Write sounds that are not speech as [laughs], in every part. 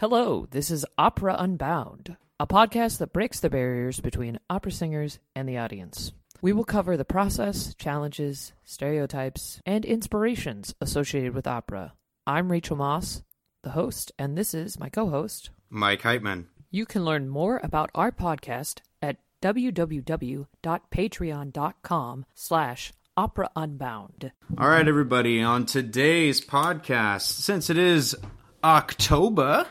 Hello, this is Opera Unbound, a podcast that breaks the barriers between opera singers and the audience. We will cover the process, challenges, stereotypes, and inspirations associated with opera. I'm Rachel Moss, the host, and this is my co host. Mike Heitman. You can learn more about our podcast at www.patreon.com slash opera unbound. All right, everybody. On today's podcast, since it is October,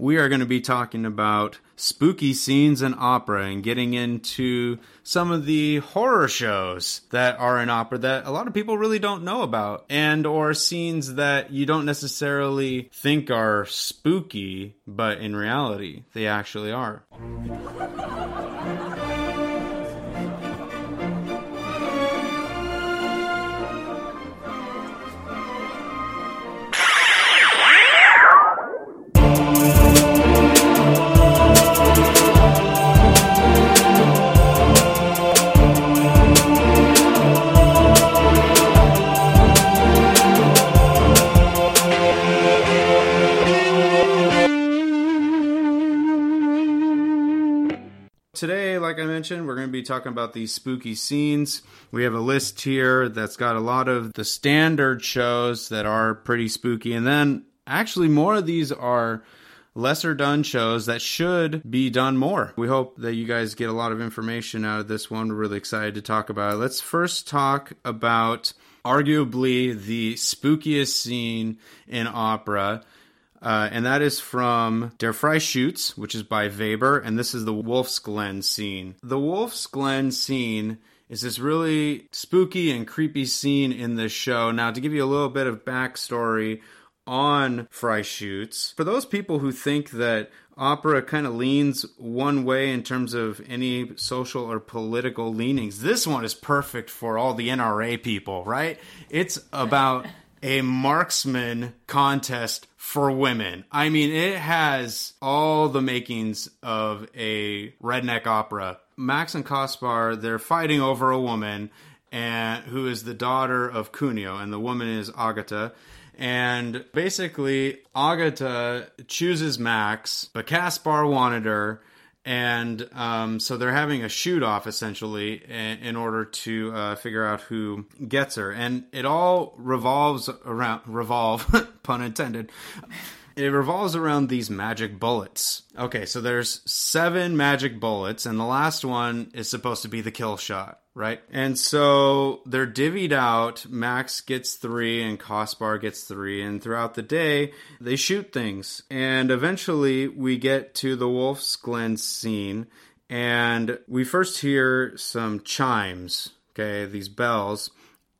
we are going to be talking about spooky scenes in opera and getting into some of the horror shows that are in opera that a lot of people really don't know about and or scenes that you don't necessarily think are spooky but in reality they actually are like I mentioned, we're going to be talking about these spooky scenes. We have a list here that's got a lot of the standard shows that are pretty spooky, and then actually more of these are lesser done shows that should be done more. We hope that you guys get a lot of information out of this one. We're really excited to talk about it. Let's first talk about arguably the spookiest scene in opera. Uh, and that is from Der Freischütz, which is by Weber, and this is the Wolf's Glen scene. The Wolf's Glen scene is this really spooky and creepy scene in this show. Now, to give you a little bit of backstory on Freischütz, for those people who think that opera kind of leans one way in terms of any social or political leanings, this one is perfect for all the NRA people, right? It's about a marksman contest for women. I mean, it has all the makings of a redneck opera. Max and Kaspar, they're fighting over a woman and who is the daughter of Cuneo, and the woman is Agata. And basically, Agata chooses Max, but Kaspar wanted her and um, so they're having a shoot off essentially in, in order to uh, figure out who gets her, and it all revolves around revolve [laughs] pun intended. It revolves around these magic bullets. Okay, so there's seven magic bullets, and the last one is supposed to be the kill shot right? And so they're divvied out. Max gets three and Kaspar gets three. And throughout the day, they shoot things. And eventually we get to the Wolf's Glen scene. And we first hear some chimes, okay, these bells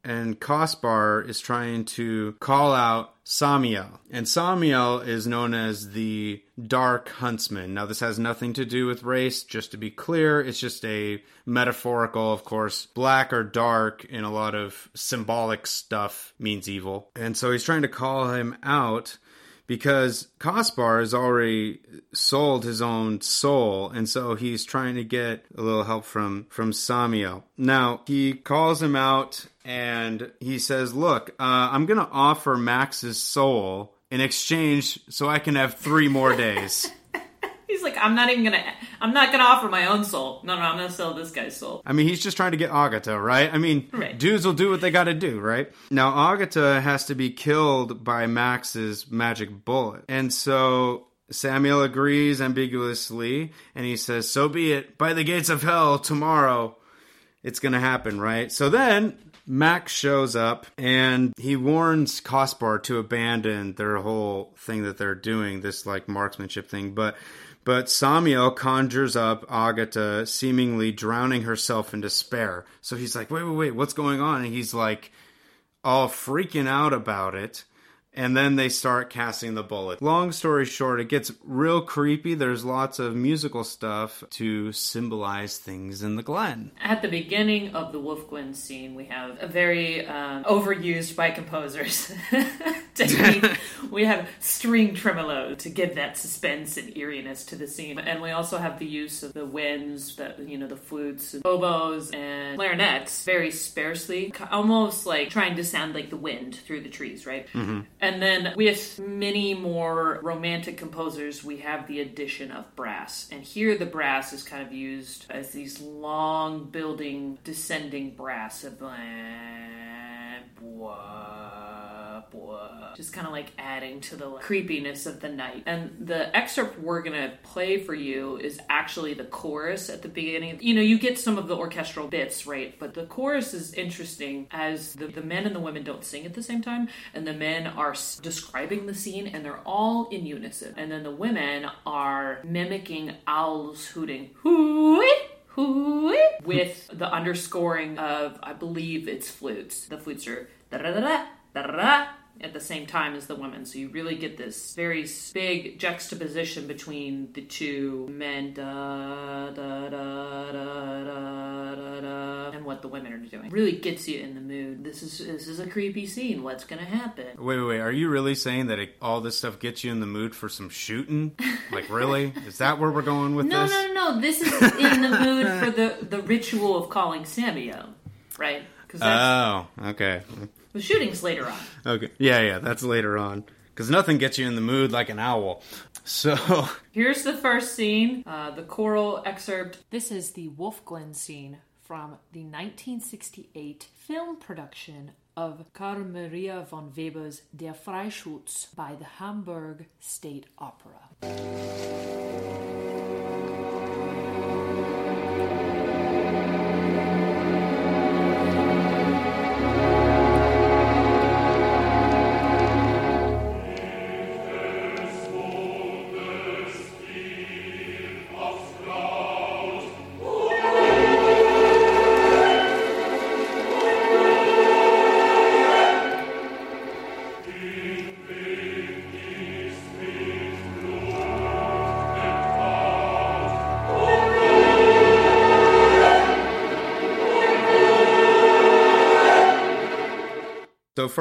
and Kaspar is trying to call out Samiel. And Samiel is known as the Dark Huntsman. Now, this has nothing to do with race, just to be clear. It's just a metaphorical, of course. Black or dark in a lot of symbolic stuff means evil. And so he's trying to call him out because Kaspar has already sold his own soul, and so he's trying to get a little help from from Samiel. Now he calls him out, and he says, "Look, uh, I'm going to offer Max's soul in exchange, so I can have three more days." [laughs] He's like, I'm not even gonna, I'm not gonna offer my own soul. No, no, I'm gonna sell this guy's soul. I mean, he's just trying to get Agata, right? I mean, Right. dudes will do what they got to do, right? Now, Agata has to be killed by Max's magic bullet, and so Samiel agrees ambiguously, and he says, "So be it. By the gates of hell tomorrow, it's gonna happen, right?" So then. Max shows up and he warns Kaspar to abandon their whole thing that they're doing, this like marksmanship thing. But but Samiel conjures up Agata, seemingly drowning herself in despair. So he's like, wait, wait, wait, what's going on? And he's like, all freaking out about it. And then they start casting the bullet. Long story short, it gets real creepy. There's lots of musical stuff to symbolize things in the Glen. At the beginning of the Wolf Glen scene, we have a very uh, overused by composers [laughs] technique. [laughs] we have string tremolo to give that suspense and eeriness to the scene, and we also have the use of the winds, that you know, the flutes, and oboes, and clarinets very sparsely, almost like trying to sound like the wind through the trees, right? Mm-hmm. And then with many more romantic composers, we have the addition of brass, and here the brass is kind of used as these long building, descending brass. Of blah, blah, blah, just kind of like adding to the creepiness of the night. And the excerpt we're gonna play for you is actually the chorus at the beginning. You know, you get some of the orchestral bits, right? But the chorus is interesting as the, the men and the women don't sing at the same time, and the men are describing the scene and they're all in unison. And then the women are mimicking owls hooting, hoo hoo with the underscoring of, I believe it's flutes. The flutes are da da da da da da at the same time as the women. So you really get this very big juxtaposition between the two men da da da da da da da and what the women are doing. Really gets you in the mood. This is this is a creepy scene. What's gonna happen? Wait, wait, wait. Are you really saying that it, all this stuff gets you in the mood for some shooting? Like, really? [laughs] Is that where we're going with No, this? no, no, no. This is in the mood for the the ritual of calling Samiel, right? Because Oh, okay. The shooting's later on. Okay. Yeah, yeah, that's later on. Because nothing gets you in the mood like an owl. So, [laughs] Here's the first scene, uh, the choral excerpt. This is the Wolf Glen scene from the 1968 film production of Carl Maria von Weber's Der Freischütz by the Hamburg State Opera.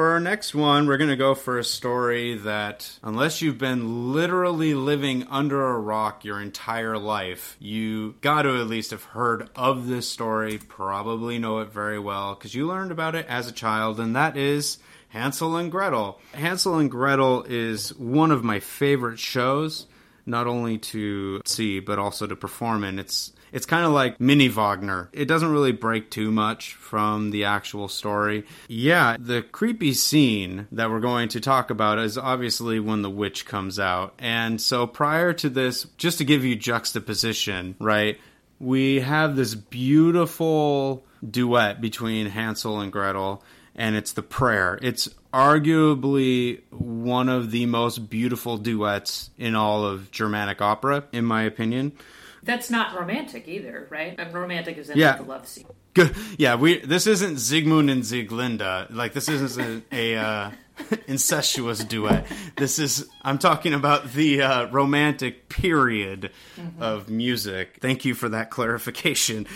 For our next one, we're going to go for a story that, unless you've been literally living under a rock your entire life, you got to at least have heard of this story, probably know it very well, because you learned about it as a child, and that is Hansel and Gretel. Hansel and Gretel is one of my favorite shows, not only to see, but also to perform in. It's it's kind of like mini Wagner. It doesn't really break too much from the actual story. Yeah, the creepy scene that we're going to talk about is obviously when the witch comes out. And so prior to this, just to give you juxtaposition, right? We have this beautiful duet between Hansel and Gretel and it's the prayer. It's arguably one of the most beautiful duets in all of Germanic opera, in my opinion. That's not romantic either, right? And romantic is in Yeah. like, the love scene. Good. Yeah, we. This isn't Siegmund and Sieglinde. Like this isn't a, a uh, [laughs] incestuous duet. This is. I'm talking about the uh, romantic period of music. Thank you for that clarification.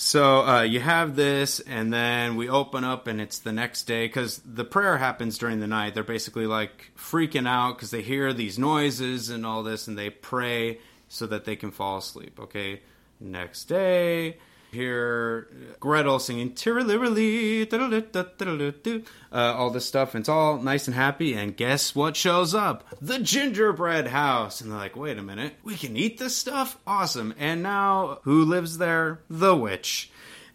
So uh, you have this, and then we open up, and it's the next day because the prayer happens during the night. They're basically like freaking out because they hear these noises and all this, and they pray so that they can fall asleep. Okay, next day, hear Gretel singing uh, all this stuff, and it's all nice and happy. And guess what shows up? The gingerbread house. And they're like, "Wait a minute, we can eat this stuff? Awesome!" And now, who lives there? The witch,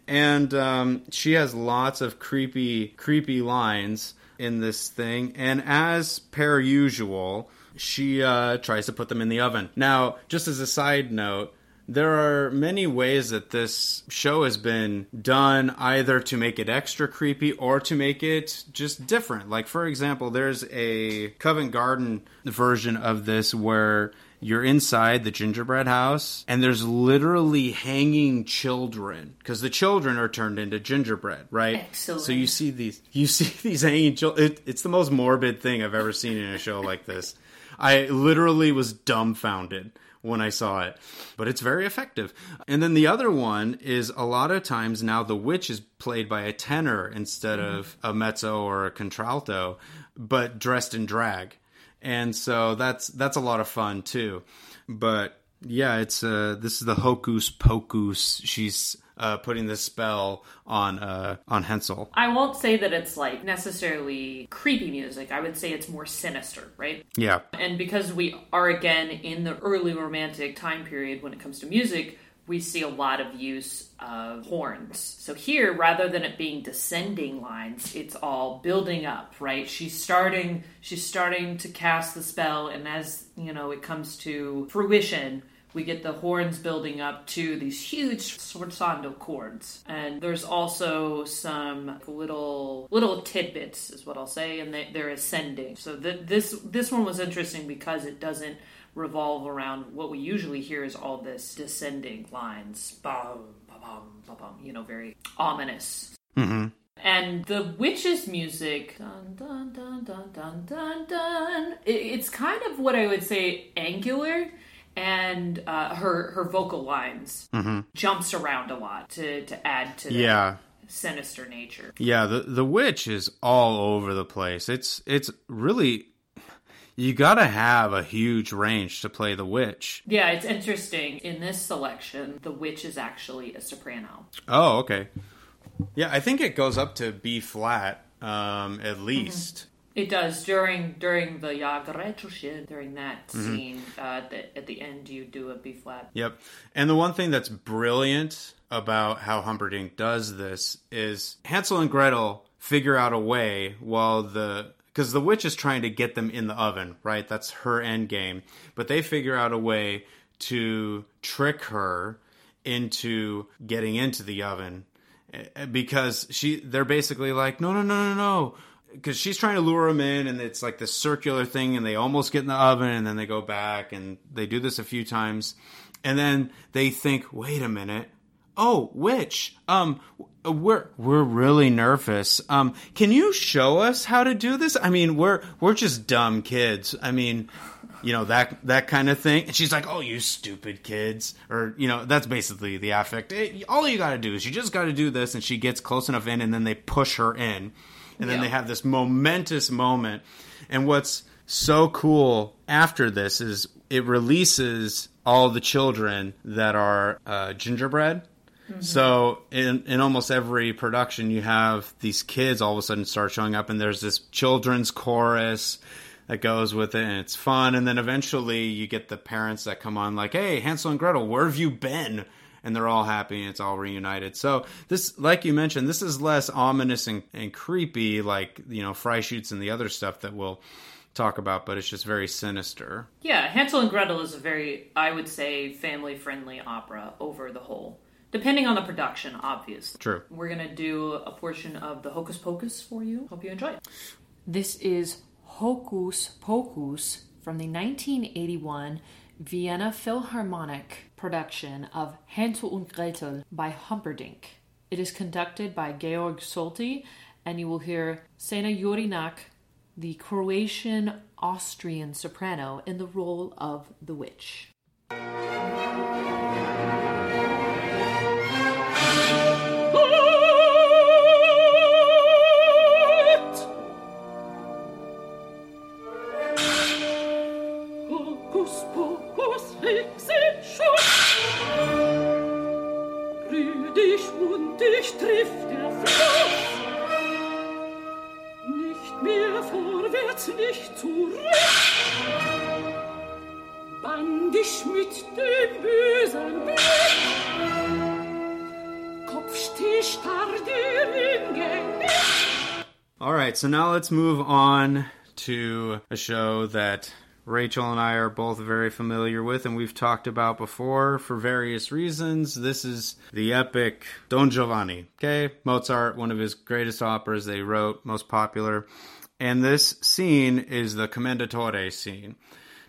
and um, she has lots of creepy, creepy lines in this thing. And as per usual, she uh, tries to put them in the oven. Now, just as a side note, there are many ways that this show has been done either to make it extra creepy or to make it just different. Like, for example, there's a Covent Garden version of this where you're inside the gingerbread house and there's literally hanging children because the children are turned into gingerbread, right? Excellent. So you see these, you see [laughs] these hanging children. It, it's the most morbid thing I've ever seen in a show like this. I literally was dumbfounded when I saw it, but it's very effective. And then the other one is a lot of times now the witch is played by a tenor instead of a mezzo or a contralto. but dressed in drag. And so that's that's a lot of fun too. But yeah, it's uh this is the hocus pocus. She's uh, putting this spell on uh, on Hansel. I won't say that it's like necessarily creepy music. I would say it's more sinister, right? Yeah. And because we are again in the early romantic time period when it comes to music, we see a lot of use of horns. So here, rather than it being descending lines, it's all building up, right? She's starting she's starting to cast the spell and as, you know, it comes to fruition, we get the horns building up to these huge sforzando chords. And there's also some little little tidbits, is what I'll say, and they, they're ascending. So th- this this one was interesting because it doesn't revolve around what we usually hear is all this descending lines, bum, bum, bum, bum, you know, very ominous. Mm-hmm. And the witch's music, dun dun dun dun dun dun dun. It, it's kind of what I would say angular and uh, her her vocal lines jumps around a lot to to add to Yeah. sinister nature. Yeah, the the witch is all over the place. It's it's really you got to have a huge range to play the witch. Yeah, it's interesting. In this selection, the witch is actually a soprano. Oh, okay. Yeah, I think it goes up to B flat um at least. It does during during the Jagdrettelschild, during that scene. Uh, the, at the end, you do a B flat. Yep. And the one thing that's brilliant about how Humperdinck does this is Hansel and Gretel figure out a way while the because the witch is trying to get them in the oven, right? That's her end game. But they figure out a way to trick her into getting into the oven eh, because she they're basically like no no no no no because she's trying to lure them in and it's like this circular thing and they almost get in the oven and then they go back and they do this a few times and then they think wait a minute. Oh witch um we're we're really nervous. Um can you show us how to do this? I mean we're we're just dumb kids. I mean you know that that kind of thing. And she's like oh you stupid kids. Or you know that's basically the affect. Eh, all you got to do is you just got to do this and she gets close enough in and then they push her in and then Yeah. they have this momentous moment and what's so cool after this is it releases all the children that are uh, gingerbread so in in almost every production, you have these kids all of a sudden start showing up, and there's this children's chorus that goes with it, and it's fun. And then eventually, you get the parents that come on, like, "Hey, Hansel and Gretel, where have you been?" And they're all happy, and it's all reunited. So this, like you mentioned, this is less ominous and, and creepy, like you know, Freischütz and the other stuff that we'll talk about, but it's just very sinister. Yeah, Hansel and Gretel is a very, I would say, family friendly opera over the whole. Depending on the production, obviously. True. We're going to do a portion of the Hocus Pocus for you. Hope you enjoy it. This is Hocus Pocus from the 1981 Vienna Philharmonic production of Hansel und Gretel by Humperdinck. It is conducted by Georg Solti, and you will hear Sena Jurinac, the Croatian Austrian soprano, in the role of the witch. Dich mit dem bösen Blick. Dir Genick. All right, so now let's move on to a show that Rachel and I are both very familiar with and we've talked about before for various reasons. This is the epic Don Giovanni. Okay, Mozart, one of his greatest operas they wrote, most popular. And this scene is the Commendatore scene.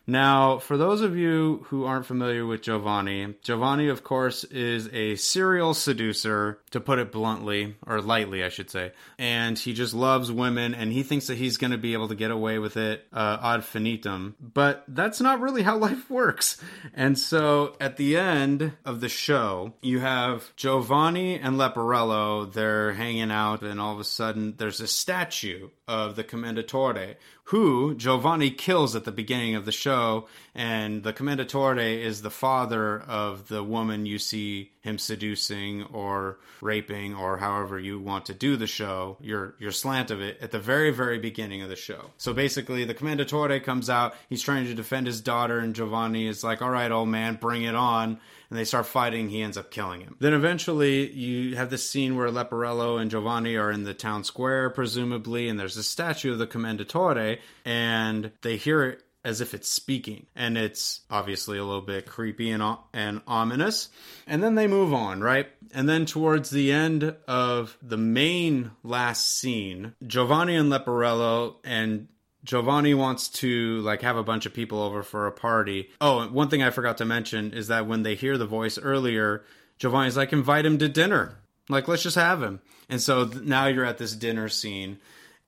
Now, for those of you who aren't familiar with Giovanni, Giovanni, of course, is a serial seducer, to put it bluntly, or lightly, I should say. And he just loves women, and he thinks that he's going to be able to get away with it uh, ad finitum. But that's not really how life works. And so at the end of the show, you have Giovanni and Leporello. They're hanging out, and all of a sudden, there's a statue of the Commendatore, who Giovanni kills at the beginning of the show, and the Commendatore is the father of the woman you see him seducing or raping or however you want to do the show, your your slant of it at the very very beginning of the show. So basically, the Commendatore comes out, he's trying to defend his daughter, and Giovanni is like, "All right, old man, bring it on." And they start fighting. He ends up killing him. Then eventually, you have this scene where Leporello and Giovanni are in the town square, presumably, and there's a statue of the Commendatore, and they hear it as if it's speaking, and it's obviously a little bit creepy and and ominous. And then they move on, right? And then towards the end of the main last scene, Giovanni and Leporello and Giovanni wants to like have a bunch of people over for a party. Oh, one thing I forgot to mention is that when they hear the voice earlier, Giovanni's like, invite him to dinner. Like, let's just have him. And so th- now you're at this dinner scene.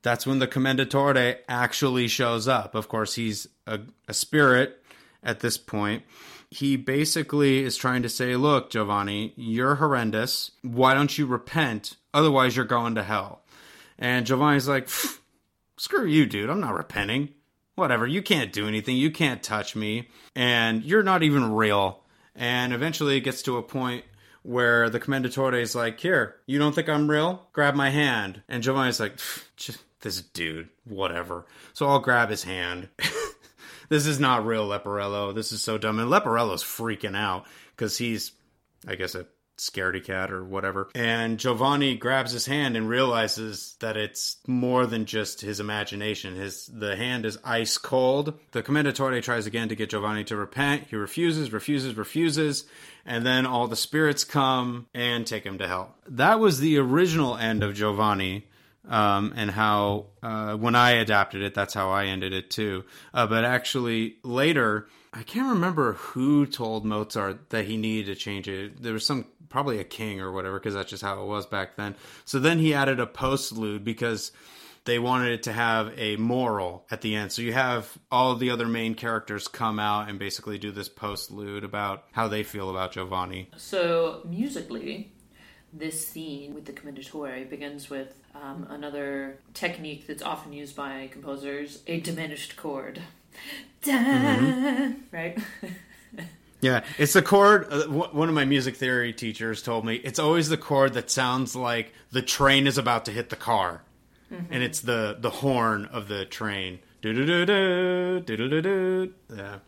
That's when the Commendatore actually shows up. Of course, he's a, a spirit at this point. He basically is trying to say, look, Giovanni, you're horrendous. Why don't you repent? Otherwise, you're going to hell. And Giovanni's like, screw you, dude. I'm not repenting. Whatever. You can't do anything. You can't touch me. And you're not even real. And eventually it gets to a point where the Commendatore is like, Here, you don't think I'm real? Grab my hand. And Giovanni's like, This dude, whatever. So I'll grab his hand. [laughs] this is not real Leporello. This is so dumb. And Leporello's freaking out because he's, I guess, a scaredy cat or whatever. And Giovanni grabs his hand and realizes that it's more than just his imagination. His the hand is ice cold. The Commendatore tries again to get Giovanni to repent. He refuses, refuses, refuses, and then all the spirits come and take him to hell. That was the original end of Giovanni. Um, and how uh, when I adapted it, that's how I ended it too. Uh, but actually, later, I can't remember who told Mozart that he needed to change it. There was some probably a king or whatever because that's just how it was back then. So then he added a postlude because they wanted it to have a moral at the end. So you have all the other main characters come out and basically do this postlude about how they feel about Giovanni. So musically, this scene with the Commendatore begins with um, another technique that's often used by composers a diminished chord. [laughs] Mm-hmm. Right? [laughs] Yeah, it's the chord. Uh, one of my music theory teachers told me it's always the chord that sounds like the train is about to hit the car, mm-hmm. and it's the the horn of the train. Do do do do do do do. Yeah.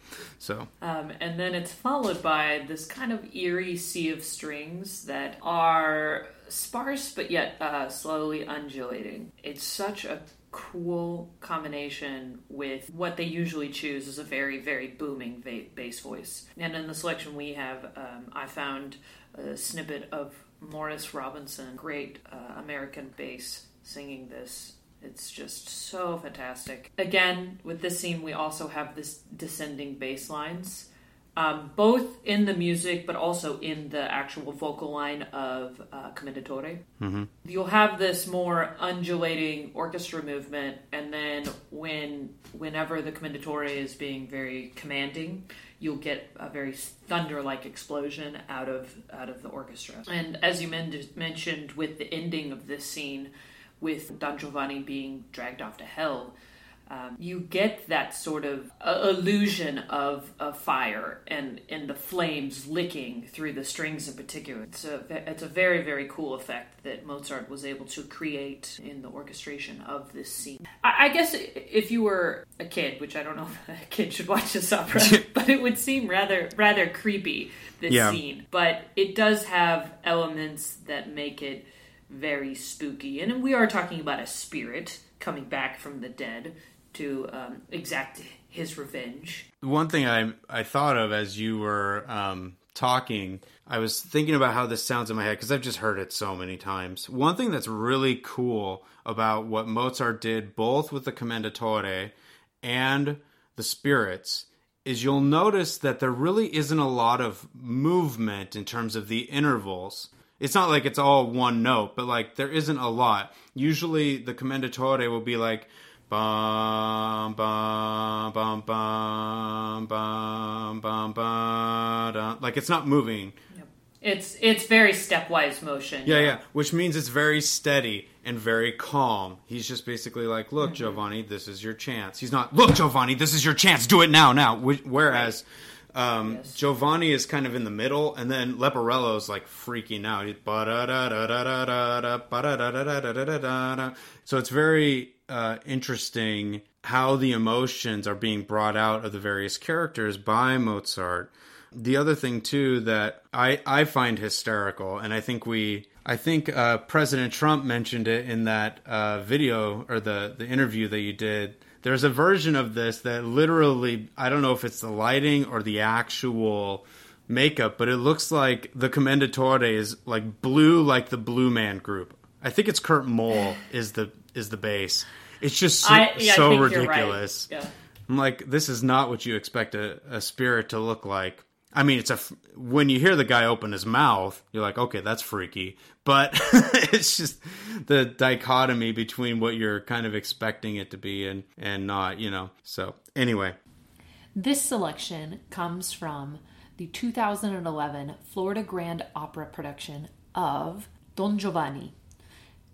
So. Um, and then it's followed by this kind of eerie sea of strings that are sparse but yet uh, slowly undulating. It's such a cool combination with what they usually choose is a very very booming va- bass voice. And in the selection we have um, i found a snippet of morris robinson great uh, american bass singing this. It's just so fantastic. Again with this scene we also have this descending bass lines um, both in the music but also in the actual vocal line of uh, Commendatore. Mm-hmm. You'll have this more undulating orchestra movement, and then when whenever the Commendatore is being very commanding, you'll get a very thunder-like explosion out of out of the orchestra. And as you men- mentioned with the ending of this scene, with Don Giovanni being dragged off to hell um, you get that sort of uh, illusion of, of fire and, and the flames licking through the strings in particular. It's a, it's a very, very cool effect that Mozart was able to create in the orchestration of this scene. I, I guess if you were a kid, which I don't know [laughs] if a kid should watch this opera, [laughs] but it would seem rather rather creepy, this yeah. scene. But it does have elements that make it very spooky. And we are talking about a spirit coming back from the dead to um, exact his revenge. One thing I I thought of as you were um, talking, I was thinking about how this sounds in my head because I've just heard it so many times. One thing that's really cool about what Mozart did, both with the Commendatore and the spirits, is you'll notice that there really isn't a lot of movement in terms of the intervals. It's not like it's all one note, but like there isn't a lot. Usually the commendatore will be like bum bum bum bum bum bum bum like it's not moving. yep. It's it's very stepwise motion. Yeah, yeah, which means it's very steady and very calm. He's just basically like, "Look, Giovanni, this is your chance." He's not, "Look, Giovanni, this is your chance. Do it now, now." Whereas um, Yes. Giovanni is kind of in the middle, and then Leporello's like freaking out. So it's very uh, interesting how the emotions are being brought out of the various characters by Mozart. The other thing too that I I find hysterical, and I think we I think uh, President Trump mentioned it in that uh, video or the the interview that you did. There's a version of this that literally I don't know if it's the lighting or the actual makeup, but it looks like the Commendatore is like blue, like the Blue Man Group. I think it's Kurt Moll is the is the bass. It's just so, I, yeah, so think you're right. ridiculous. Yeah. I'm like, this is not what you expect a, a spirit to look like. I mean, it's a when you hear the guy open his mouth, you're like, okay, that's freaky. But [laughs] it's just the dichotomy between what you're kind of expecting it to be and and not, you know. So anyway, This selection comes from the 2011 Florida Grand Opera production of Don Giovanni.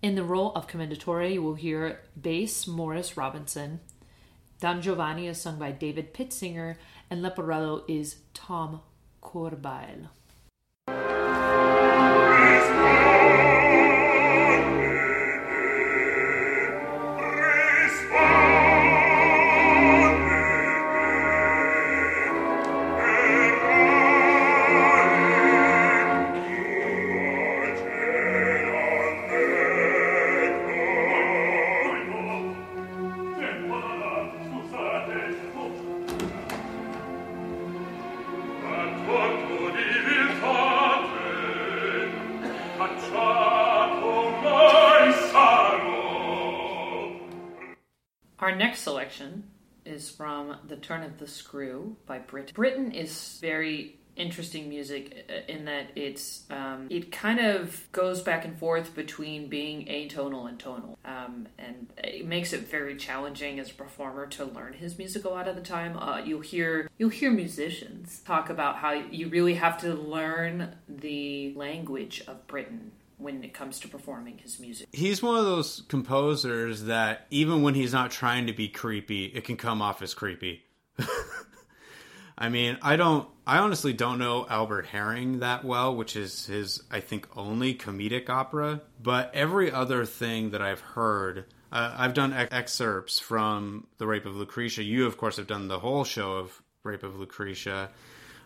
In the role of Commendatore, you will hear bass Morris Robinson. Don Giovanni is sung by David Pittsinger, and Leporello is Tom Corbeil. The Screw by Brit. Britten is very interesting music uh, in that it's um, it kind of goes back and forth between being atonal and tonal um, and it makes it very challenging as a performer to learn his music a lot of the time uh, you'll hear you'll hear musicians talk about how you really have to learn the language of Britten when it comes to performing his music he's one of those composers that even when he's not trying to be creepy, it can come off as creepy. [laughs] I mean, I don't, I honestly don't know Albert Herring that well, which is his, I think, only comedic opera. But every other thing that I've heard, uh, I've done ex- excerpts from The Rape of Lucretia. You, of course, have done the whole show of Rape of Lucretia.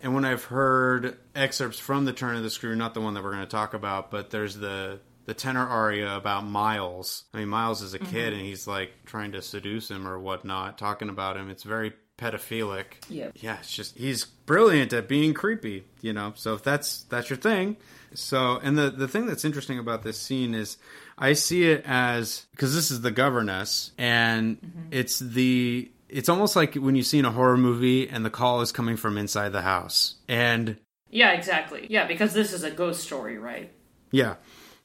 And when I've heard excerpts from The Turn of the Screw, not the one that we're going to talk about, but there's the the tenor aria about Miles. I mean, Miles is a kid and he's like trying to seduce him or whatnot, talking about him. It's very pedophilic. Yep. Yeah, it's just he's brilliant at being creepy, you know. So if that's that's your thing. So and the the thing that's interesting about this scene is I see it as because this is the governess and mm-hmm. it's the it's almost like when you see in a horror movie and the call is coming from inside the house. And Yeah, exactly. Yeah, because this is a ghost story, right? Yeah.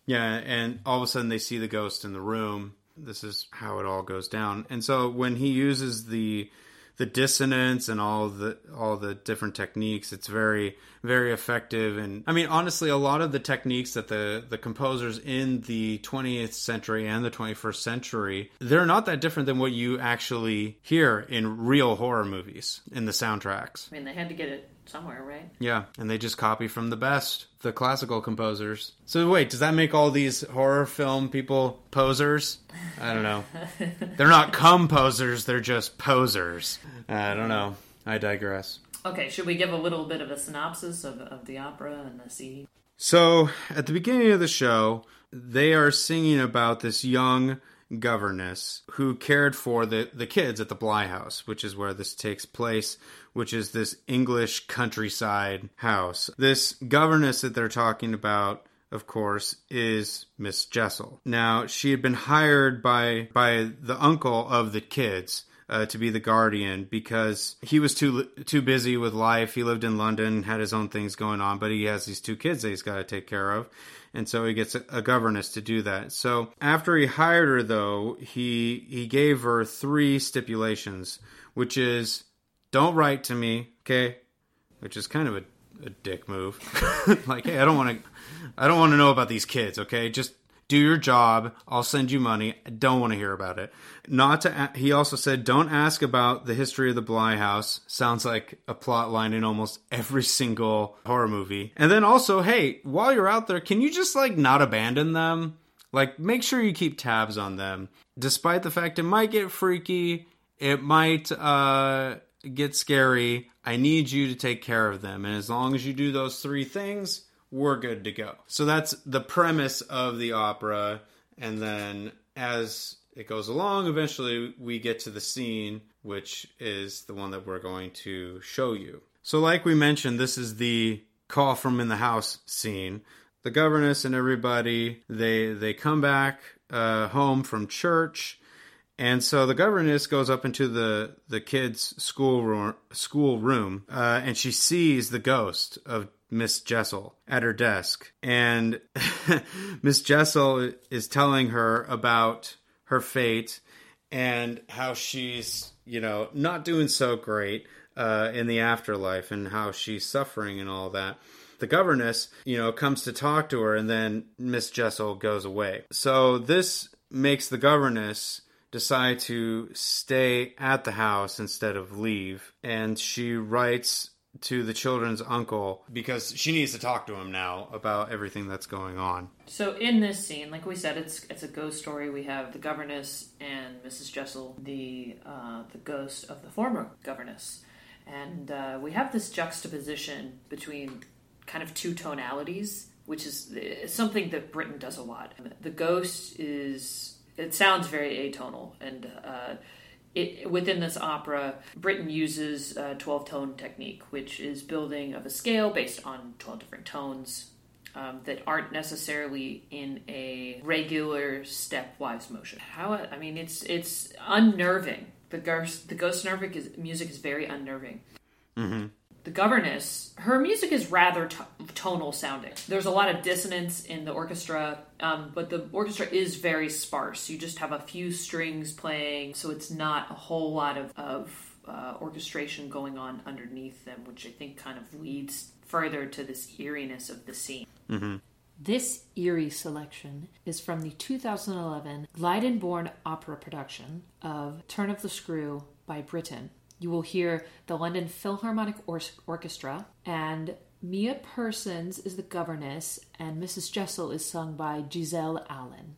Yeah, and all of a sudden they see the ghost in the room. This is how it all goes down. And so when he uses the the dissonance and all the all the different techniques, it's very very effective and I mean honestly a lot of the techniques that the the composers in the 20th century and the 21st century, they're not that different than what you actually hear in real horror movies in the soundtracks. I mean, they had to get it somewhere, right? Yeah, and they just copy from the best, the classical composers. So wait, does that make all these horror film people posers? I don't know. [laughs] they're not composers, they're just posers. I don't know. I digress. Okay, should we give a little bit of a synopsis of, of the opera and the CD? So, at the beginning of the show, they are singing about this young governess who cared for the, the kids at the Bly House, which is where this takes place, which is this English countryside house. This governess that they're talking about of course, is Miss Jessel. Now, she had been hired by by the uncle of the kids, uh, to be the guardian because he was too too busy with life. He lived in London, had his own things going on, but he has these two kids that he's got to take care of, and so he gets a, a governess to do that. So after he hired her, though, he he gave her three stipulations, which is don't write to me, okay, which is kind of a, a dick move. [laughs] like, hey, I don't want to, I don't want to know about these kids, okay, just do your job. I'll send you money. I don't want to hear about it. Not to. He also said, don't ask about the history of the Bly House. Sounds like a plot line in almost every single horror movie. And then also, hey, while you're out there, can you just like not abandon them? Like, make sure you keep tabs on them, despite the fact it might get freaky. It might uh, get scary. I need you to take care of them, and as long as you do those three things, we're good to go. So that's the premise of the opera. And then as it goes along, eventually we get to the scene, which is the one that we're going to show you. So, like we mentioned, this is the call from in the house scene. The governess and everybody they they come back uh, home from church, and so the governess goes up into the the kids' school room, school room, uh, and she sees the ghost of Miss Jessel at her desk, and [laughs] Miss Jessel is telling her about her fate and how she's you know not doing so great uh, in the afterlife and how she's suffering and all that. The governess, you know, comes to talk to her, and then Miss Jessel goes away. So this makes the governess decide to stay at the house instead of leave, and she writes to the children's uncle because she needs to talk to him now about everything that's going on. So in this scene, like we said, it's it's a ghost story. We have the governess and Mrs. Jessel, the uh, the ghost of the former governess, and uh, we have this juxtaposition between kind of two tonalities, which is something that Britten does a lot. The ghost is it sounds very atonal, and uh, it, within this opera, Britten uses a 12 tone technique, which is building of a scale based on 12 different tones um, that aren't necessarily in a regular stepwise motion. How I mean, it's it's unnerving. The ghost the ghost nervic is, music is very unnerving. The governess, her music is rather t- tonal sounding. There's a lot of dissonance in the orchestra, um, but the orchestra is very sparse. You just have a few strings playing, so it's not a whole lot of, of uh, orchestration going on underneath them, which I think kind of leads further to this eeriness of the scene. Mm-hmm. This eerie selection is from the 2011 Glyndebourne opera production of Turn of the Screw by Britten. You will hear the London Philharmonic Or- Orchestra, and Miah Persson is the governess, and Mrs. Jessel is sung by Giselle Allen.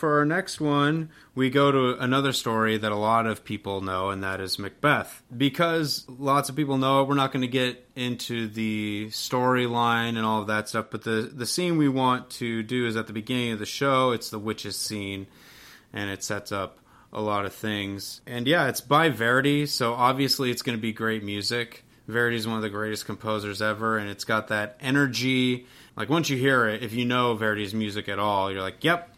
For our next one, we go to another story that a lot of people know, and that is Macbeth. Because lots of people know it, we're not going to get into the storyline and all of that stuff. But the the scene we want to do is at the beginning of the show. It's the witches scene, and it sets up a lot of things. And yeah, it's by Verdi, so obviously it's going to be great music. Verdi is one of the greatest composers ever, and it's got that energy. Like once you hear it, if you know Verdi's music at all, you're like, "Yep,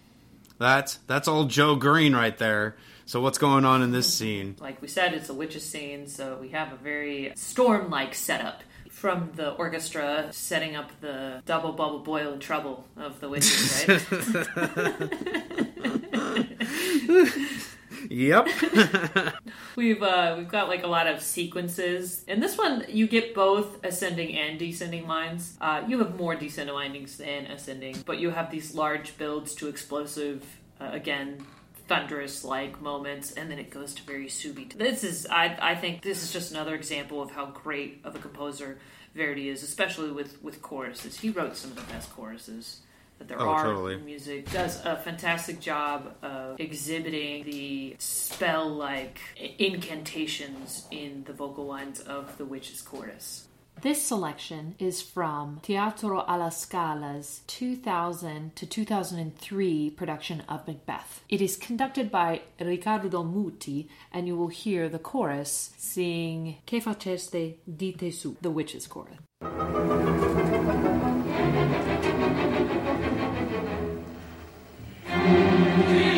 that's that's all Joe Green right there." So what's going on in this scene? Like we said, it's a witches scene, so we have a very storm-like setup from the orchestra setting up the double bubble boil and trouble of the witches, right? [laughs] [laughs] Yep. [laughs] we've uh, we've got like a lot of sequences. In this one, you get both ascending and descending lines. Uh, you have more descending lines than ascending, but you have these large builds to explosive. Uh, again, thunderous like moments, and then it goes to very subito. This is, I, I think, this is just another example of how great of a composer Verdi is, especially with with choruses. He wrote some of the best choruses that there Oh, are totally. music. Does a fantastic job of exhibiting the spell like incantations in the vocal lines of the Witch's chorus. This selection is from Teatro alla Scala's 2000 to 2003 production of Macbeth. It is conducted by Riccardo Muti, and you will hear the chorus sing Che faceste dite su, the witch's chorus. Che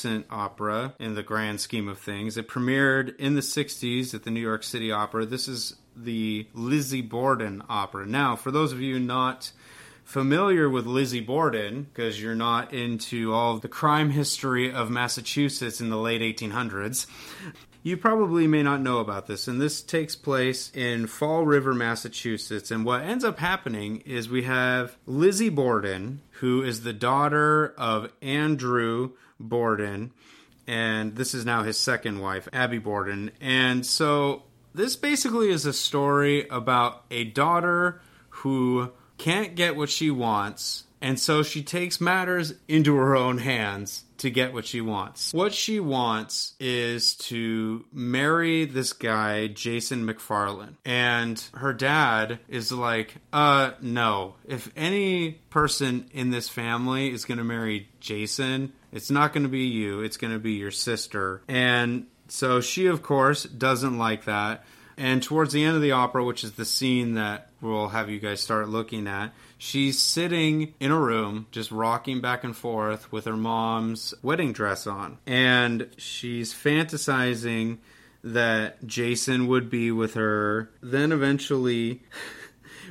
recent opera in the grand scheme of things. It premiered in the 60s at the New York City Opera. This is the Lizzie Borden opera. Now, for those of you not familiar with Lizzie Borden, because you're not into all the crime history of Massachusetts in the late 1800s, you probably may not know about this, and this takes place in Fall River, Massachusetts. And what ends up happening is we have Lizzie Borden, who is the daughter of Andrew Borden, and this is now his second wife, Abby Borden. And so this basically is a story about a daughter who can't get what she wants, and so she takes matters into her own hands to get what she wants. What she wants is to marry this guy, Jason McFarlane. And her dad is like, uh, no. If any person in this family is going to marry Jason, it's not going to be you, it's going to be your sister. And so she, of course, doesn't like that. And towards the end of the opera, which is the scene that we'll have you guys start looking at, she's sitting in a room, just rocking back and forth with her mom's wedding dress on. And she's fantasizing that Jason would be with her. Then eventually.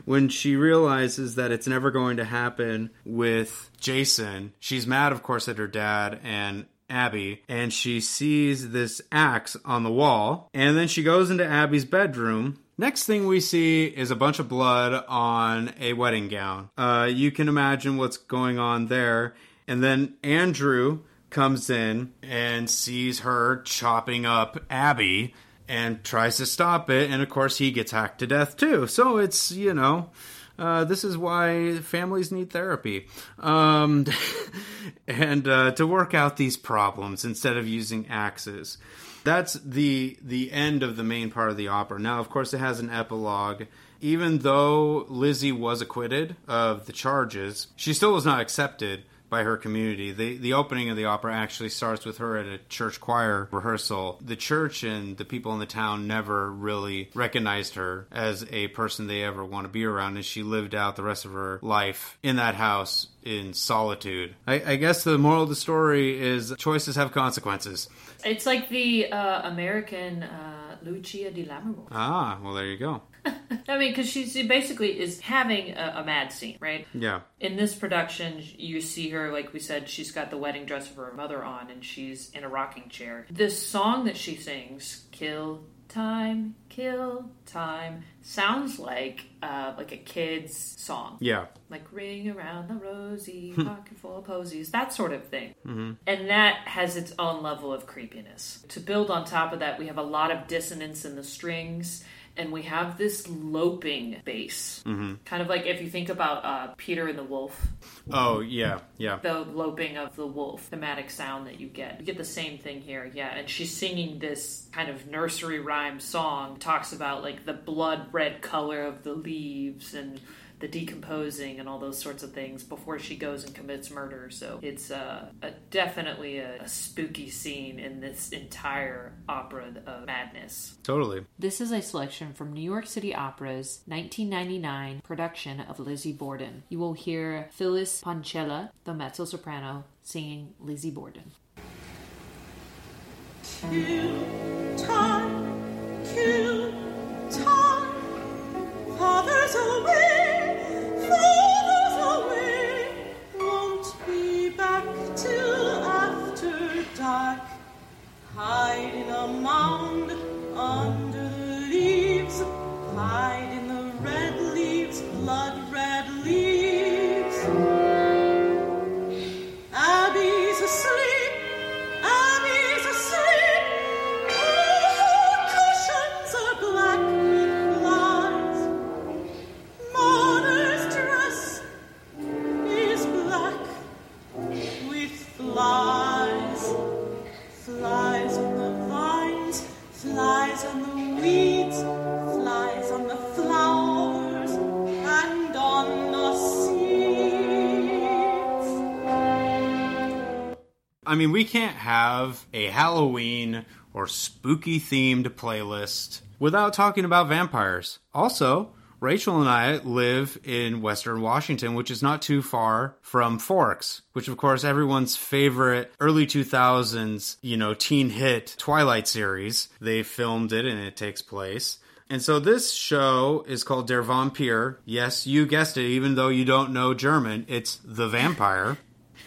When she realizes that it's never going to happen with Jason, she's mad, of course, at her dad and Abby, and she sees this axe on the wall. And then she goes into Abby's bedroom. Next thing we see is a bunch of blood on a wedding gown. Uh, you can imagine what's going on there. And then Andrew comes in and sees her chopping up Abby and tries to stop it. And of course, he gets hacked to death too. So it's, you know. Uh, this is why families need therapy, um, [laughs] and uh, to work out these problems instead of using axes. That's the the end of the main part of the opera. Now, of course, it has an epilogue. Even though Lizzie was acquitted of the charges, she still was not accepted by her community. The the opening of the opera actually starts with her at a church choir rehearsal. The church and the people in the town never really recognized her as a person they ever want to be around, and she lived out the rest of her life in that house in solitude. I, I guess the moral of the story is choices have consequences. It's like the uh, American uh, Lucia di Lammermoor. Ah, well, there you go. [laughs] I mean, because she she basically is having a, a mad scene, right? Yeah. In this production, you see her, like we said, she's got the wedding dress of her mother on, and she's in a rocking chair. This song that she sings, "Kill Time, Kill Time," sounds like uh, like a kid's song. Yeah. like ring around the rosy, pocket full of posies, that sort of thing. Mm-hmm. And that has its own level of creepiness. To build on top of that, we have a lot of dissonance in the strings. And we have this loping bass. Mm-hmm. Kind of like if you think about uh, Peter and the Wolf, Oh, yeah, yeah. the loping of the wolf, thematic sound that you get. You get the same thing here, yeah. And she's singing this kind of nursery rhyme song, talks about like the blood red color of the leaves and the decomposing and all those sorts of things before she goes and commits murder. So it's uh, a, definitely a, a spooky scene in this entire opera of madness. Totally. This is a selection from New York City Opera's 1999 production of Lizzie Borden. You will hear Phyllis Pancella, the mezzo soprano, singing Lizzie Borden. Till time till time. Father's away, dark. Hide in a mound I mean, we can't have a Halloween or spooky themed playlist without talking about vampires. Also, Rachel and I live in Western Washington, which is not too far from Forks, which of course everyone's favorite early 2000s, you know, teen hit Twilight series. They filmed it and it takes place. And so this show is called Der Vampir. Yes, you guessed it, even though you don't know German, it's The Vampire.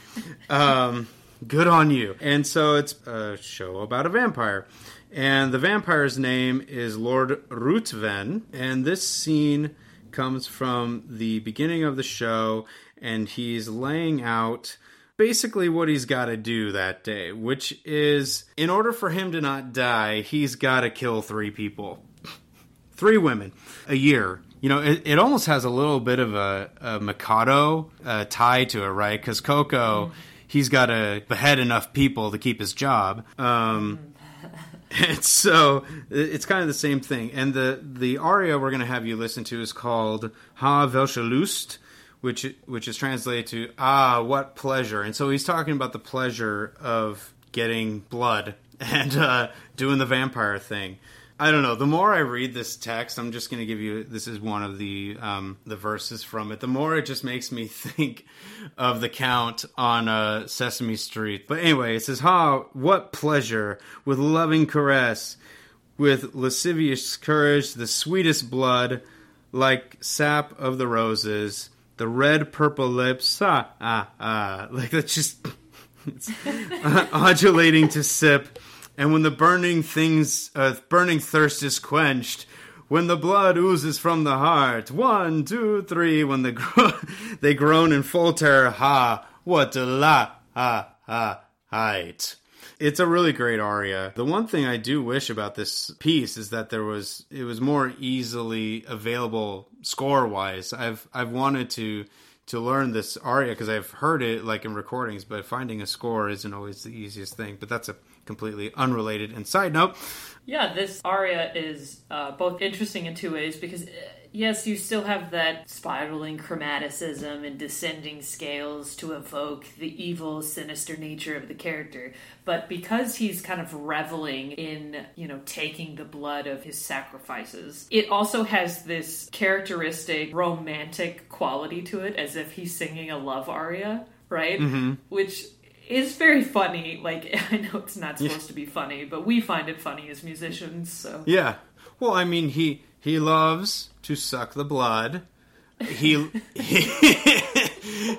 [laughs] um, good on you. And so it's a show about a vampire. And the vampire's name is Lord Ruthven. And this scene comes from the beginning of the show, and he's laying out basically what he's got to do that day, which is in order for him to not die, he's got to kill three people [laughs] three women a year. You know, it, it almost has a little bit of a, a Mikado uh, tie to it, right? Because Ko-Ko, he's got to behead enough people to keep his job. Um, [laughs] and so it's kind of the same thing. And the, the aria we're going to have you listen to is called Ha welche Lust, which which is translated to Ah, what pleasure. And so he's talking about the pleasure of getting blood [laughs] and uh, doing the vampire thing. I don't know. The more I read this text, I'm just going to give you. This is one of the um, the verses from it. The more it just makes me [laughs] think of the Count on uh, Sesame Street. But anyway, it says, "Ha, what pleasure with loving caress, with lascivious courage, the sweetest blood, like sap of the roses, the red purple lips, ah ah ah, like that's just [laughs] it's [laughs] undulating to sip." And when the burning things, uh, burning thirst is quenched, when the blood oozes from the heart, one, two, three, when the gro- [laughs] they groan full terror, ha, what a la, ha, ha, height. It's a really great aria. The one thing I do wish about this piece is that there was it was more easily available score wise. I've I've wanted to to learn this aria because I've heard it like in recordings, but finding a score isn't always the easiest thing. But that's a completely unrelated and side note. Yeah, this aria is uh, both interesting in two ways because, uh, yes, you still have that spiraling chromaticism and descending scales to evoke the evil, sinister nature of the character. But because he's kind of reveling in, you know, taking the blood of his sacrifices, it also has this characteristic romantic quality to it, as if he's singing a love aria, right? Which is very funny. Like [laughs] I know it's not supposed to be funny, but we find it funny as musicians. So Yeah. Well, I mean, he he loves to suck the blood. He, he [laughs]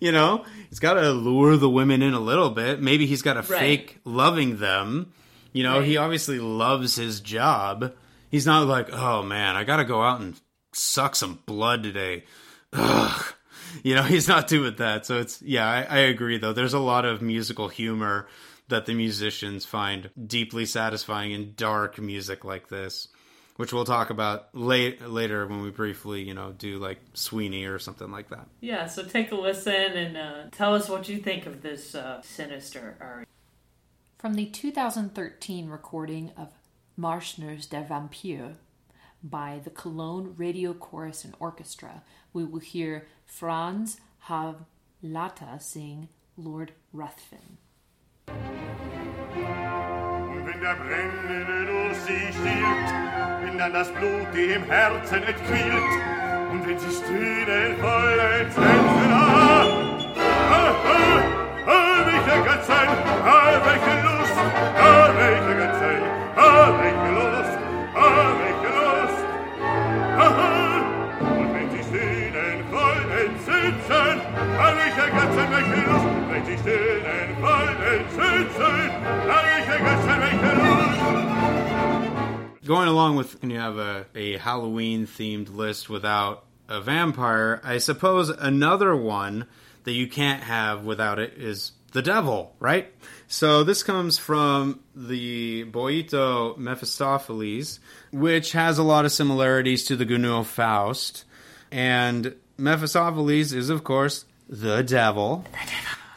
you know, he's got to lure the women in a little bit. Maybe he's got to Right. fake loving them. You know, he obviously loves his job. He's not like, oh man, I got to go out and suck some blood today. Ugh. You know, [laughs] he's not doing that. So it's, yeah, I, I agree though. There's a lot of musical humor that the musicians find deeply satisfying in dark music like this, which we'll talk about late, later when we briefly, you know, do like Sweeney or something like that. yeah, so take a listen and uh, tell us what you think of this uh, sinister aria. From the 2013 recording of Marschner's Der Vampir by the Cologne Radio Chorus and Orchestra, we will hear Franz Havlata sing Lord Ruthven. Und wenn der Brennende durch sie stirbt, wenn dann das Blut im Herzen entquillt, und wenn sie Stühne vollends Grenzen ah, ah, ah, ah, welche Götzen, ah, welche Lust, ah, welche Götzen, ah, welche Lust, Going along with when you have a, a Halloween themed list without a vampire, I suppose another one that you can't have without it is the devil, right? So this comes from the Boito Mephistopheles, which has a lot of similarities to the Gounod Faust. And Mephistopheles is, of course, the devil,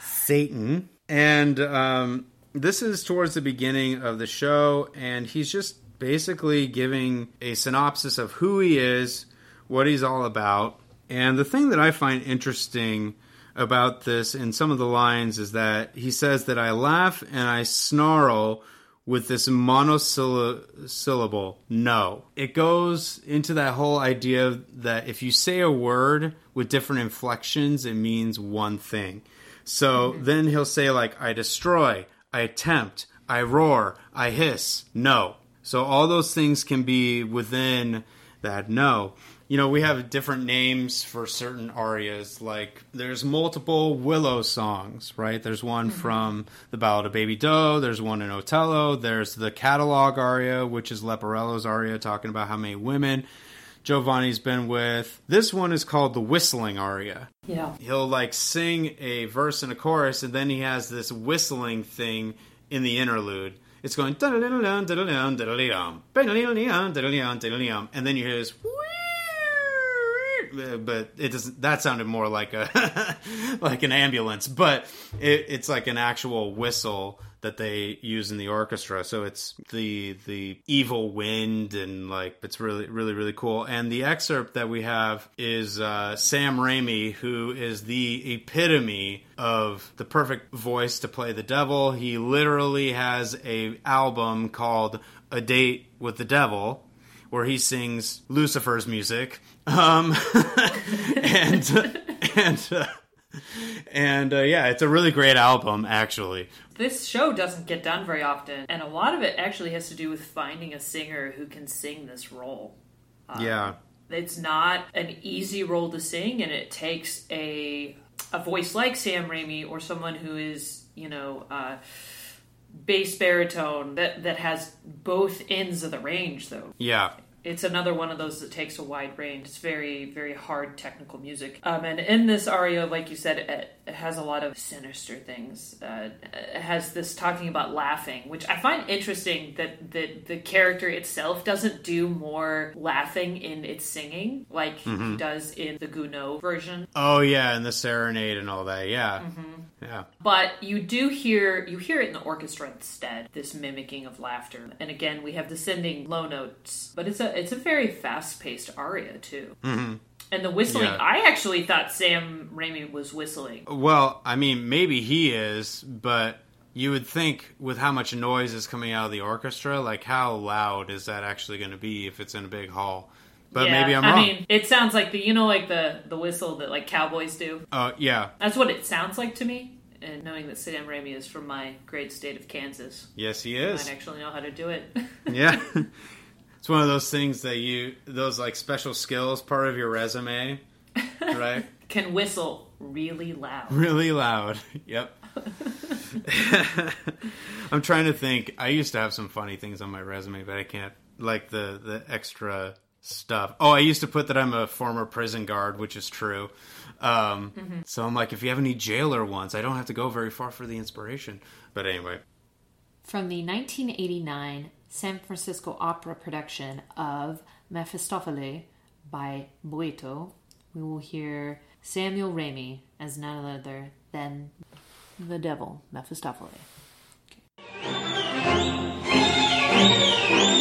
Satan. And um, this is towards the beginning of the show, and he's just basically giving a synopsis of who he is, what he's all about. And the thing that I find interesting about this in some of the lines is that he says that I laugh and I snarl with this monosyllable no. It goes into that whole idea that if you say a word with different inflections, it means one thing. So then he'll say, like, I destroy, I attempt, I roar, I hiss, no. So all those things can be within that no. You know, we have different names for certain arias. Like, there's multiple Willow songs, right? There's one mm-hmm. from the Ballad of Baby Doe. There's one in Otello. There's the catalog aria, which is Leporello's aria, talking about how many women Giovanni's been with. This one is called the Whistling aria Yeah. he'll like sing a verse and a chorus, and then he has this whistling thing in the interlude. It's going and then you hear this. But it doesn't. That sounded more like a [laughs] like an ambulance, but it, it's like an actual whistle that they use in the orchestra. So it's the the evil wind and like it's really really really cool. And the excerpt that we have is uh, Sam Ramey, who is the epitome of the perfect voice to play the devil. He literally has a album called A Date with the Devil where he sings Lucifer's music. Um, [laughs] and and uh, and uh, yeah, it's a really great album actually. This show doesn't get done very often, and a lot of it actually has to do with finding a singer who can sing this role. yeah. It's not an easy role to sing, and it takes a a voice like Sam Ramey or someone who is, you know, uh, bass baritone that that has both ends of the range. Though Yeah. It's another one of those that takes a wide range. It's very, very hard technical music. Um, and in this aria, like you said, it, has a lot of sinister things. Uh, it has this talking about laughing, which I find interesting that the, the character itself doesn't do more laughing in its singing like he does in the Gounod version. Oh yeah, and the serenade and all that. Yeah. Yeah. But you do hear you hear it in the orchestra instead. This mimicking of laughter, and again we have descending low notes. But it's a it's a very fast paced aria too. Mm-hmm. And the whistling, Yeah. I actually thought Sam Ramey was whistling. Well, I mean, maybe he is, but you would think with how much noise is coming out of the orchestra, like how loud is that actually going to be if it's in a big hall? But Yeah, maybe I'm wrong. I mean, it sounds like the you know like the the whistle that like cowboys do. Oh yeah, That's what it sounds like to me. And knowing that Sam Ramey is from my great state of Kansas, yes he I is. might actually know how to do it. Yeah. [laughs] [laughs] It's one of those things that you, those like special skills part of your resume, [laughs] right? Can whistle really loud. really loud. [laughs] Yep. [laughs] I'm trying to think. I used to have some funny things on my resume, but I can't. Like the the extra stuff. Oh, I used to put that I'm a former prison guard, which is true. Um, So I'm like, if you have any jailer ones, I don't have to go very far for the inspiration. But anyway, From the 1989 San Francisco opera production of Mephistopheles by Boito, we will hear Samuel Ramey as none other than the devil, Mephistopheles. Parte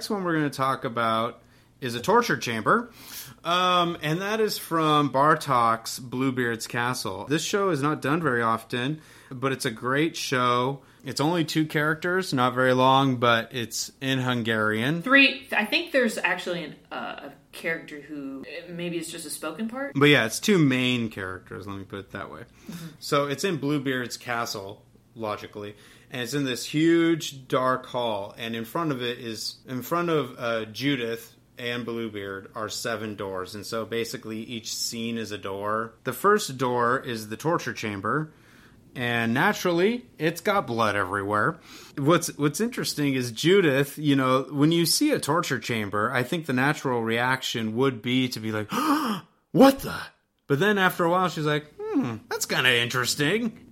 next one we're going to talk about is a torture chamber, um, and that is from Bartok's Bluebeard's Castle. This show is not done very often, but it's a great show. It's only two characters, not very long, but it's in Hungarian. Three. I think there's actually an, uh, a character who uh, maybe it's just a spoken part. But yeah, it's two main characters, let me put it that way. So it's in Bluebeard's castle, logically, and it's in this huge dark hall, and in front of it is in front of uh, Judith and Bluebeard are seven doors, and so basically each scene is a door. The first door is the torture chamber, and naturally it's got blood everywhere. What's what's interesting is judith you know when you see a torture chamber i think the natural reaction would be to be like [gasps] what the? But then after a while she's like hmm that's kind of interesting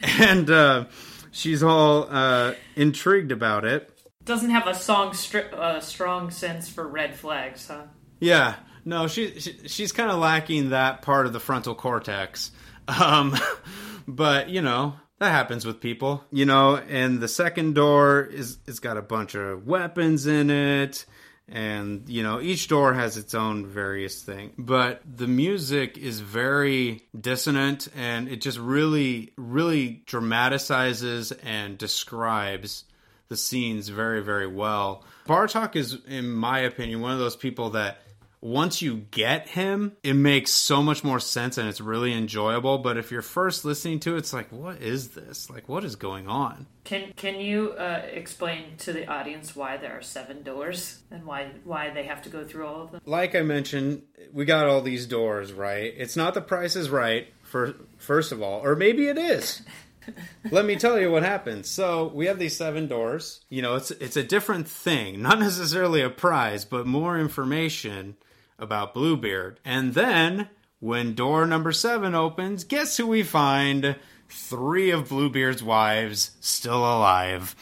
[laughs] and uh, she's all uh, intrigued about it Doesn't have a song stri- uh, strong sense for red flags, huh? Yeah, no, she, she she's kind of lacking that part of the frontal cortex. Um, [laughs] but you know that happens with people, you know. And the second door is it's got a bunch of weapons in it, and you know each door has its own various thing. But the music is very dissonant, and it just really, really dramatizes and describes the scenes very, very well. Bartok is, in my opinion, one of those people that once you get him, it makes so much more sense and it's really enjoyable. But if you're first listening to it, it's like, what is this? Like, what is going on? Can Can you uh, explain to the audience why there are seven doors and why why they have to go through all of them? Like I mentioned, we got all these doors, right? It's not the price is right, for, first of all, or maybe it is. [laughs] Let me tell you what happens. So we have these seven doors. You know, it's it's a different thing, not necessarily a prize, but more information about Bluebeard. And then when door number seven opens, guess who we find? Three of Bluebeard's wives still alive.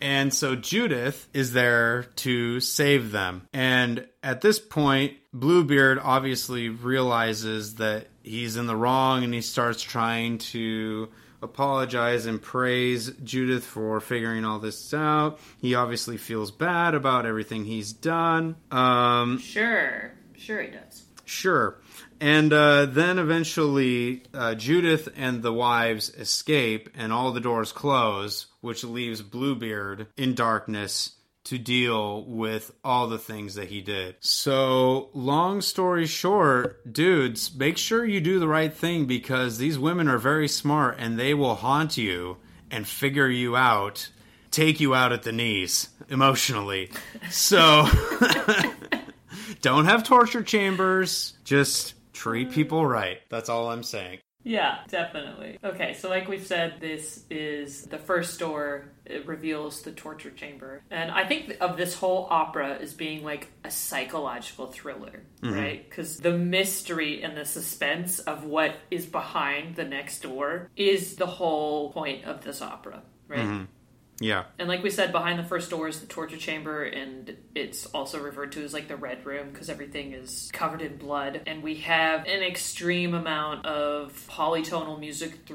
And so Judith is there to save them. And at this point, Bluebeard obviously realizes that he's in the wrong and he starts trying to apologize and praise Judith for figuring all this out. He obviously feels bad about everything he's done. Um, Sure, sure it does. Sure. And uh, then eventually, uh, Judith and the wives escape, and all the doors close, which leaves Bluebeard in darkness to deal with all the things that he did. So, long story short, dudes, make sure you do the right thing because these women are very smart and they will haunt you and figure you out, take you out at the knees emotionally. So, [laughs] don't have torture chambers. Just treat people right. That's all I'm saying. Yeah, definitely. Okay, so like we've said, this is the first door. It reveals the torture chamber. And I think of this whole opera as being like a psychological thriller, mm-hmm. right? Because the mystery and the suspense of what is behind the next door is the whole point of this opera, right? Mm-hmm. Yeah. And like we said, behind the first door is the torture chamber, and it's also referred to as like the red room because everything is covered in blood. And we have an extreme amount of polytonal music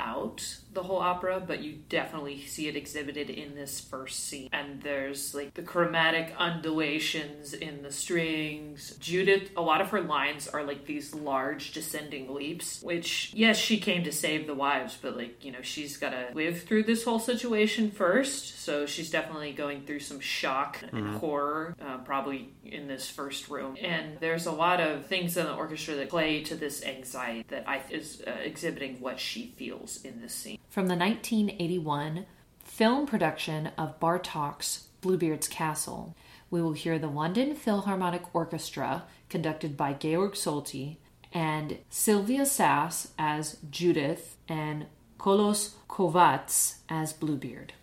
throughout the whole opera, but you definitely see it exhibited in this first scene. And there's like the chromatic undulations in the strings. Judith, a lot of her lines are like these large descending leaps, which, yes, she came to save the wives, but like, you know, she's got to live through this whole situation first. So she's definitely going through some shock and horror, uh, probably in this first room. And there's a lot of things in the orchestra that play to this anxiety that I is uh, exhibiting what she feels in this scene. From the 1981 film production of Bartok's Bluebeard's Castle, we will hear the London Philharmonic Orchestra, conducted by Georg Solti, and Sylvia Sass as Judith, and Kolos Kovacs as Bluebeard.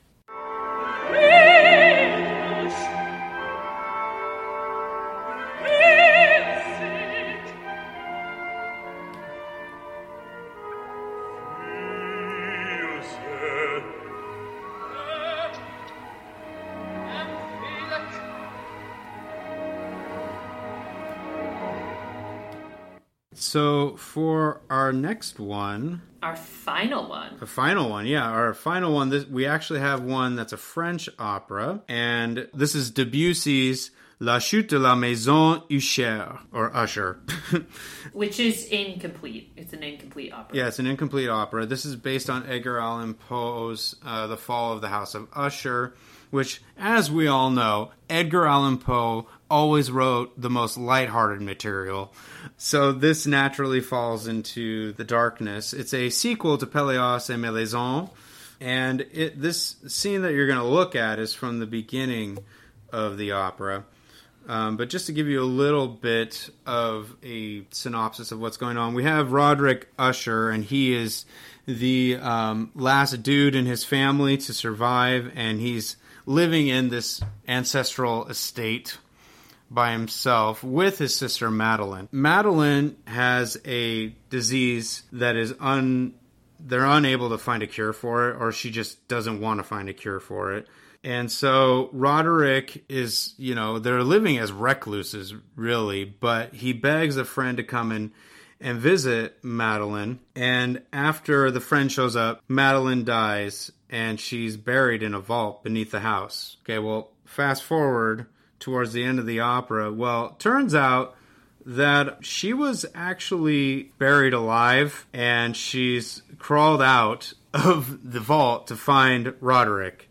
So for our next one, Our final one. a final one, yeah, our final one, this, we actually have one that's a French opera, and this is Debussy's La Chute de la Maison Usher, or Usher. [laughs] Which is incomplete. It's an incomplete opera. yeah, it's an incomplete opera. This is based on Edgar Allan Poe's uh, The Fall of the House of Usher, which, as we all know, Edgar Allan Poe always wrote the most lighthearted material. So this naturally falls into the darkness. It's a sequel to Peleas et Melisande, and it, this scene that you're going to look at is from the beginning of the opera. Um, but just to give you a little bit of a synopsis of what's going on, we have Roderick Usher, and he is the um, last dude in his family to survive, and he's living in this ancestral estate by himself with his sister Madeline. Madeline has a disease that is un they're unable to find a cure for it or she just doesn't want to find a cure for it. And so Roderick is, you know, they're living as recluses really, but he begs a friend to come and and visit Madeline. And after the friend shows up, Madeline dies and she's buried in a vault beneath the house. Okay, well, fast forward towards the end of the opera. Well, turns out that she was actually buried alive and she's crawled out of the vault to find Roderick.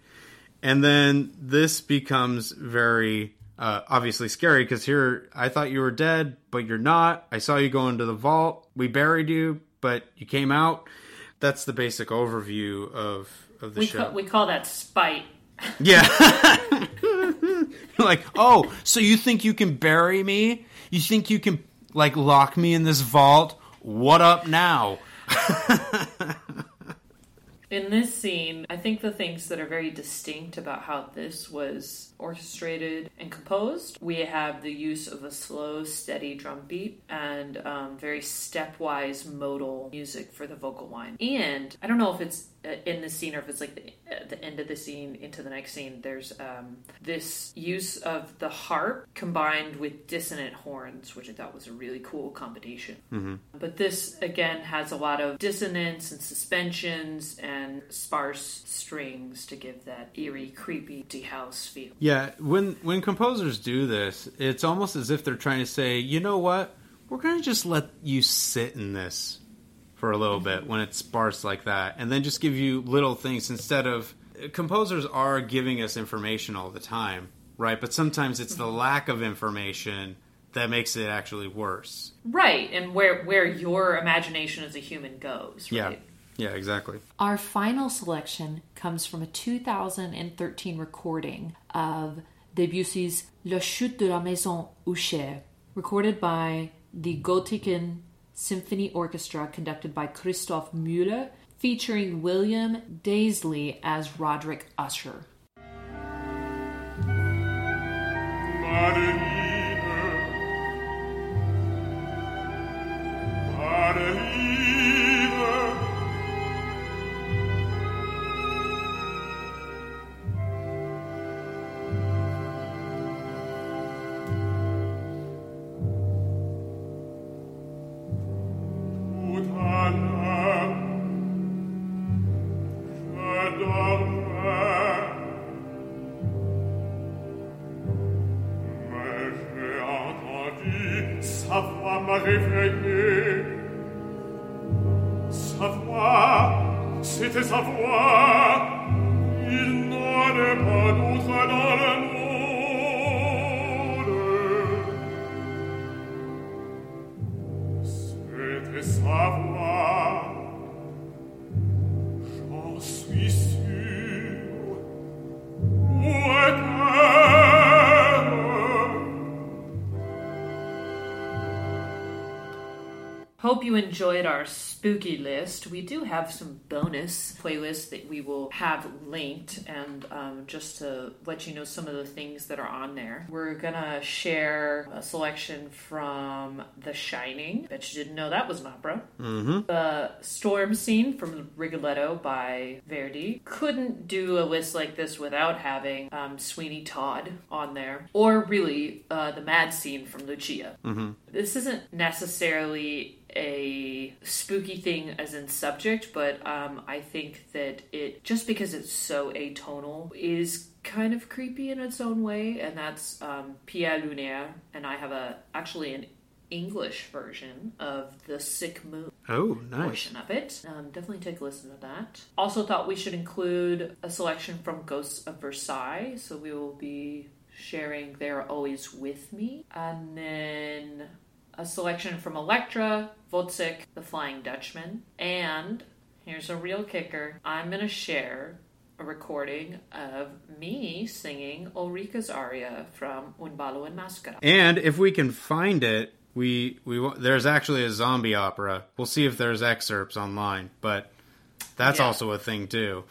And then this becomes very uh, obviously scary because here I thought you were dead, but you're not. I saw you go into the vault. We buried you, but you came out. That's the basic overview of of the We, show. ca- we call that spite. Yeah. [laughs] [laughs] like, oh, so you think you can bury me? You think you can like lock me in this vault? What up now? [laughs] In this scene, I think the things that are very distinct about how this was orchestrated and composed, we have the use of a slow, steady drum beat and um, very stepwise modal music for the vocal line. And I don't know if it's Uh, in the scene or if it's like the, uh, the end of the scene into the next scene. There's um, this use of the harp combined with dissonant horns, which I thought was a really cool combination. Mm-hmm. But this again has a lot of dissonance and suspensions and sparse strings to give that eerie, creepy tea house feel. Yeah, when when composers do this, it's almost as if they're trying to say, you know what? We're going to just let you sit in this for a little bit when it's sparse like that, and then just give you little things instead of. Composers are giving us information all the time, right? But sometimes it's the lack of information that makes it actually worse. Right, and where where your imagination as a human goes. Yeah, Right? yeah, exactly. Our final selection comes from a 2013 recording of Debussy's La Chute de la Maison Usher, recorded by the Göttingen Symphony Orchestra conducted by Christoph Müller, featuring William Dazeley as Roderick Usher. Enjoyed our spooky list. We do have some bonus playlists that we will have linked, and um, just to let you know some of the things that are on there, we're gonna share a selection from The Shining. Bet you didn't know that was an opera. Mm-hmm. The Storm Scene from Rigoletto by Verdi. Couldn't do a list like this without having um, Sweeney Todd on there, or really uh, the Mad Scene from Lucia. This isn't necessarily a spooky thing as in subject, but um, I think that it just because it's so atonal is kind of creepy in its own way, and that's um, Pierrot Lunaire, and I have a actually an English version of the Sick Moon Oh, nice. portion of it. Um, definitely take a listen to that. Also, thought we should include a selection from Ghosts of Versailles, so we will be sharing They're Always With Me. And then a selection from Elektra, Wozzeck, The Flying Dutchman. And here's a real kicker I'm going to share a recording of me singing Ulrica's aria from Un Ballo in Maschera. And if we can find it, we we there's actually a zombie opera. We'll see if there's excerpts online, but that's Yeah. also a thing too.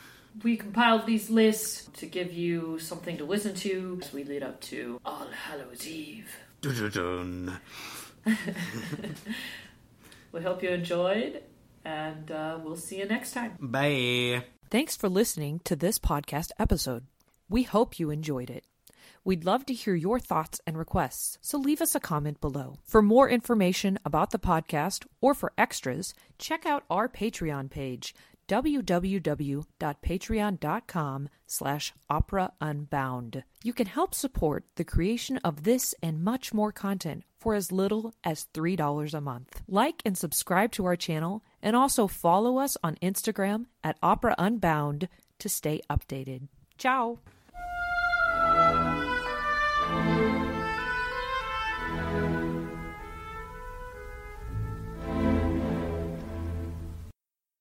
We compiled these lists to give you something to listen to as we lead up to All Hallows Eve. Dun-dun-dun. [laughs] We hope you enjoyed, and uh, we'll see you next time. Bye. Thanks for listening to this podcast episode. We hope you enjoyed it. We'd love to hear your thoughts and requests, so leave us a comment below. For more information about the podcast or for extras, check out our Patreon page, www.patreon.com slash opera unbound. You can help support the creation of this and much more content for as little as $3 a month. Like and subscribe to our channel and also follow us on Instagram at Opera Unbound to stay updated. Ciao!